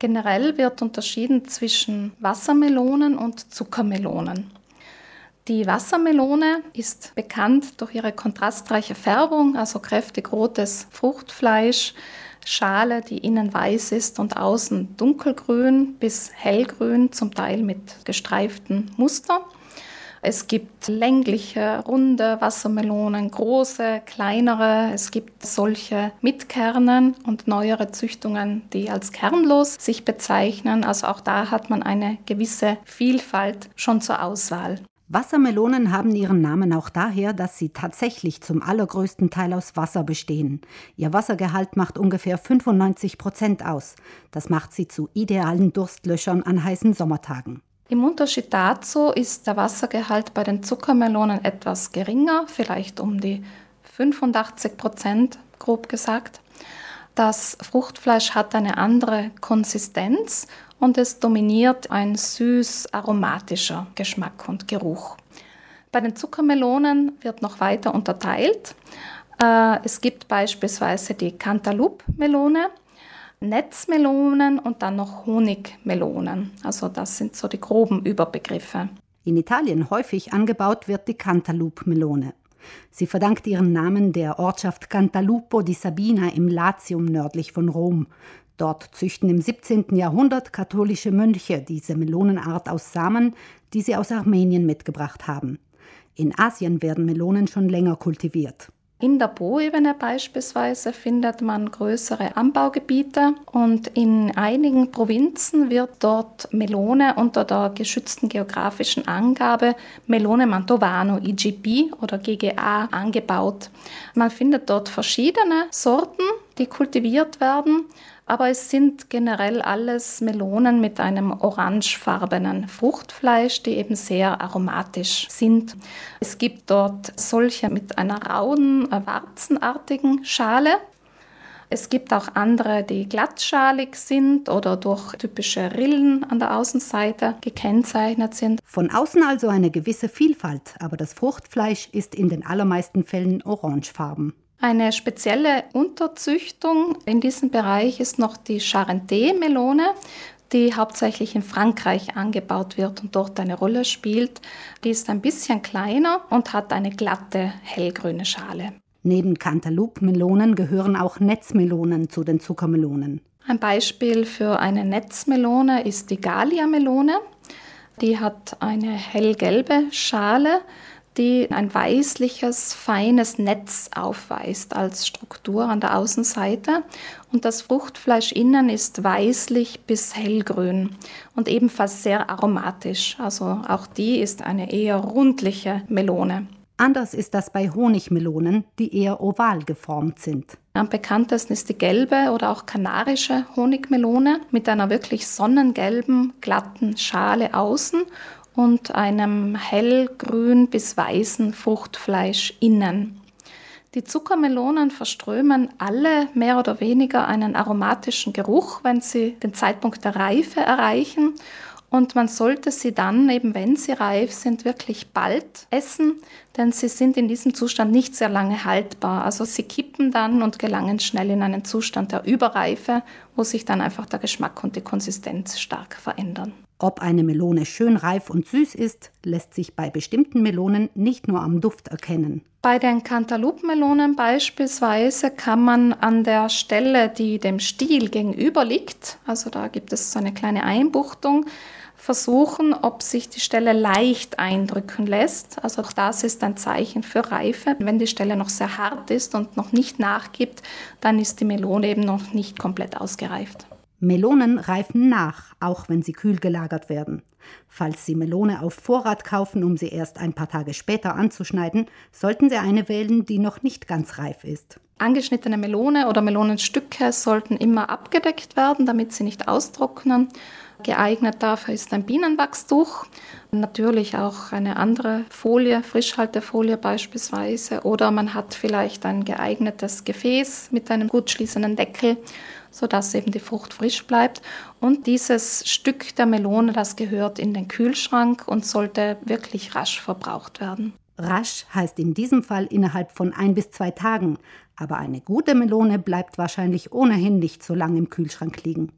Generell wird unterschieden zwischen Wassermelonen und Zuckermelonen. Die Wassermelone ist bekannt durch ihre kontrastreiche Färbung, also kräftig rotes Fruchtfleisch, Schale, die innen weiß ist und außen dunkelgrün bis hellgrün, zum Teil mit gestreiften Muster. Es gibt längliche, runde Wassermelonen, große, kleinere. Es gibt solche mit Kernen und neuere Züchtungen, die als kernlos sich bezeichnen. Also auch da hat man eine gewisse Vielfalt schon zur Auswahl. Wassermelonen haben ihren Namen auch daher, dass sie tatsächlich zum allergrößten Teil aus Wasser bestehen. Ihr Wassergehalt macht ungefähr 95 Prozent aus. Das macht sie zu idealen Durstlöschern an heißen Sommertagen. Im Unterschied dazu ist der Wassergehalt bei den Zuckermelonen etwas geringer, vielleicht um die 85 Prozent, grob gesagt. Das Fruchtfleisch hat eine andere Konsistenz und es dominiert ein süß-aromatischer Geschmack und Geruch. Bei den Zuckermelonen wird noch weiter unterteilt. Äh, es gibt beispielsweise die Cantaloupe-Melone, Netzmelonen und dann noch Honigmelonen. Also das sind so die groben Überbegriffe. In Italien häufig angebaut wird die Cantaloupe-Melone. Sie verdankt ihren Namen der Ortschaft Cantalupo di Sabina im Latium nördlich von Rom. Dort züchten im 17. Jahrhundert katholische Mönche diese Melonenart aus Samen, die sie aus Armenien mitgebracht haben. In Asien werden Melonen schon länger kultiviert. In der Boebene beispielsweise findet man größere Anbaugebiete und in einigen Provinzen wird dort Melone unter der geschützten geografischen Angabe Melone Mantovano IGP oder GGA angebaut. Man findet dort verschiedene Sorten, die kultiviert werden aber es sind generell alles Melonen mit einem orangefarbenen Fruchtfleisch, die eben sehr aromatisch sind. Es gibt dort solche mit einer rauen, äh, warzenartigen Schale. Es gibt auch andere, die glattschalig sind oder durch typische Rillen an der Außenseite gekennzeichnet sind. Von außen also eine gewisse Vielfalt, aber das Fruchtfleisch ist in den allermeisten Fällen orangefarben. Eine spezielle Unterzüchtung in diesem Bereich ist noch die Charentais-Melone, die hauptsächlich in Frankreich angebaut wird und dort eine Rolle spielt. Die ist ein bisschen kleiner und hat eine glatte, hellgrüne Schale. Neben Cantaloupe-Melonen gehören auch Netzmelonen zu den Zuckermelonen. Ein Beispiel für eine Netzmelone ist die Gallia-Melone. Die hat eine hellgelbe Schale die ein weißliches, feines Netz aufweist als Struktur an der Außenseite. Und das Fruchtfleisch innen ist weißlich bis hellgrün und ebenfalls sehr aromatisch. Also auch die ist eine eher rundliche Melone. Anders ist das bei Honigmelonen, die eher oval geformt sind. Am bekanntesten ist die gelbe oder auch kanarische Honigmelone mit einer wirklich sonnengelben, glatten Schale außen und einem hellgrün bis weißen Fruchtfleisch innen. Die Zuckermelonen verströmen alle mehr oder weniger einen aromatischen Geruch, wenn sie den Zeitpunkt der Reife erreichen. Und man sollte sie dann, eben wenn sie reif sind, wirklich bald essen, denn sie sind in diesem Zustand nicht sehr lange haltbar. Also sie kippen dann und gelangen schnell in einen Zustand der Überreife, wo sich dann einfach der Geschmack und die Konsistenz stark verändern. Ob eine Melone schön reif und süß ist, lässt sich bei bestimmten Melonen nicht nur am Duft erkennen. Bei den Cantaloupe-Melonen beispielsweise kann man an der Stelle, die dem Stiel gegenüber liegt, also da gibt es so eine kleine Einbuchtung, versuchen, ob sich die Stelle leicht eindrücken lässt. Also auch das ist ein Zeichen für Reife. Wenn die Stelle noch sehr hart ist und noch nicht nachgibt, dann ist die Melone eben noch nicht komplett ausgereift. Melonen reifen nach, auch wenn sie kühl gelagert werden. Falls Sie Melone auf Vorrat kaufen, um sie erst ein paar Tage später anzuschneiden, sollten Sie eine wählen, die noch nicht ganz reif ist. Angeschnittene Melone oder Melonenstücke sollten immer abgedeckt werden, damit sie nicht austrocknen. Geeignet dafür ist ein Bienenwachstuch, natürlich auch eine andere Folie, Frischhaltefolie beispielsweise, oder man hat vielleicht ein geeignetes Gefäß mit einem gut schließenden Deckel sodass eben die Frucht frisch bleibt. Und dieses Stück der Melone, das gehört in den Kühlschrank und sollte wirklich rasch verbraucht werden. Rasch heißt in diesem Fall innerhalb von ein bis zwei Tagen. Aber eine gute Melone bleibt wahrscheinlich ohnehin nicht so lange im Kühlschrank liegen.